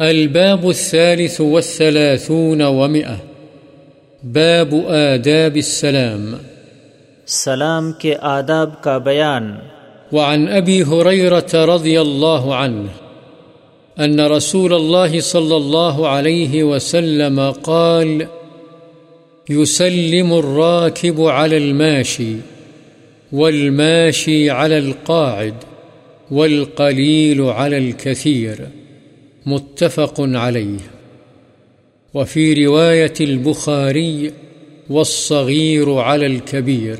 الباب الثالث والثلاثون ومئة. باب آداب السلام. سلام کے آداب کا بیان. وعن أبي هريرة رضي الله عنه أن رسول الله صلى الله عليه وسلم قال يسلم الراكب على الماشي والماشي على القاعد والقليل على الكثير. متفق عليه وفي رواية البخاري والصغير على الكبير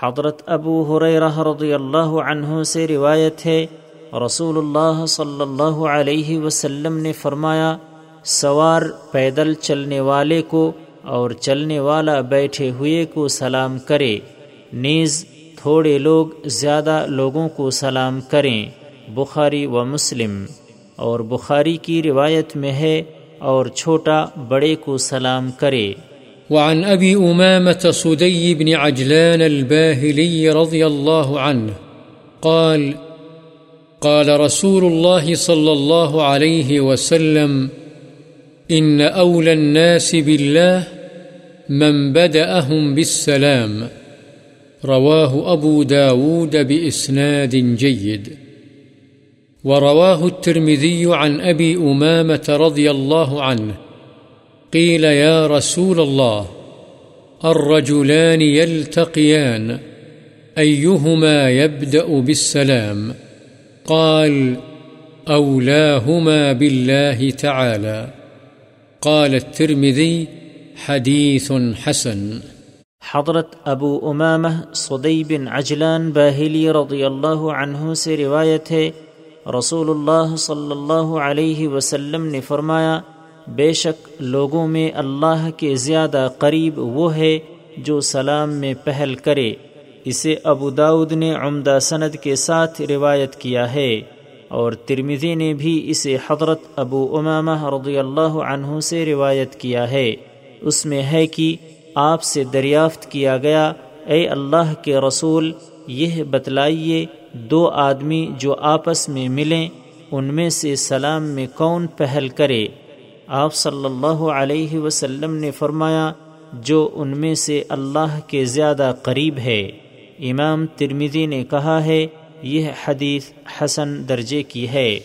حضرت ابو حریرہ رضی اللہ عنہ سے روایت ہے رسول اللہ صلی اللہ علیہ وسلم نے فرمایا، سوار پیدل چلنے والے کو اور چلنے والا بیٹھے ہوئے کو سلام کرے۔ نیز تھوڑے لوگ زیادہ لوگوں کو سلام کریں۔ بخاری و مسلم۔ اور بخاری کی روایت میں ہے اور چھوٹا بڑے کو سلام کرے۔ وعن أبي أمامة صدي بن عجلان الباهلي رضي الله عنه قال قال رسول الله صلى الله عليه وسلم إن أولى الناس بالله من بدأهم بالسلام رواه أبو داود بإسناد جيد ورواه الترمذي عن أبي أمامة رضي الله عنه، قيل يا رسول الله، الرجلان يلتقيان، أيهما يبدأ بالسلام؟ قال أولاهما بالله تعالى. قال الترمذي حديث حسن. حضرت ابو امامہ صدی بن عجلان باہلی رضی اللہ عنہ سے روایت ہے رسول اللہ صلی اللہ علیہ وسلم نے فرمایا بے شک لوگوں میں اللہ کے زیادہ قریب وہ ہے جو سلام میں پہل کرے اسے ابو داود نے عمدہ سند کے ساتھ روایت کیا ہے اور ترمزی نے بھی اسے حضرت ابو امامہ رضی اللہ عنہ سے روایت کیا ہے اس میں ہے کہ آپ سے دریافت کیا گیا، اے اللہ کے رسول، یہ بتلائیے دو آدمی جو آپس میں ملیں، ان میں سے سلام میں کون پہل کرے؟ آپ صلی اللہ علیہ وسلم نے فرمایا، جو ان میں سے اللہ کے زیادہ قریب ہے۔ امام ترمیدی نے کہا ہے، یہ حدیث حسن درجے کی ہے۔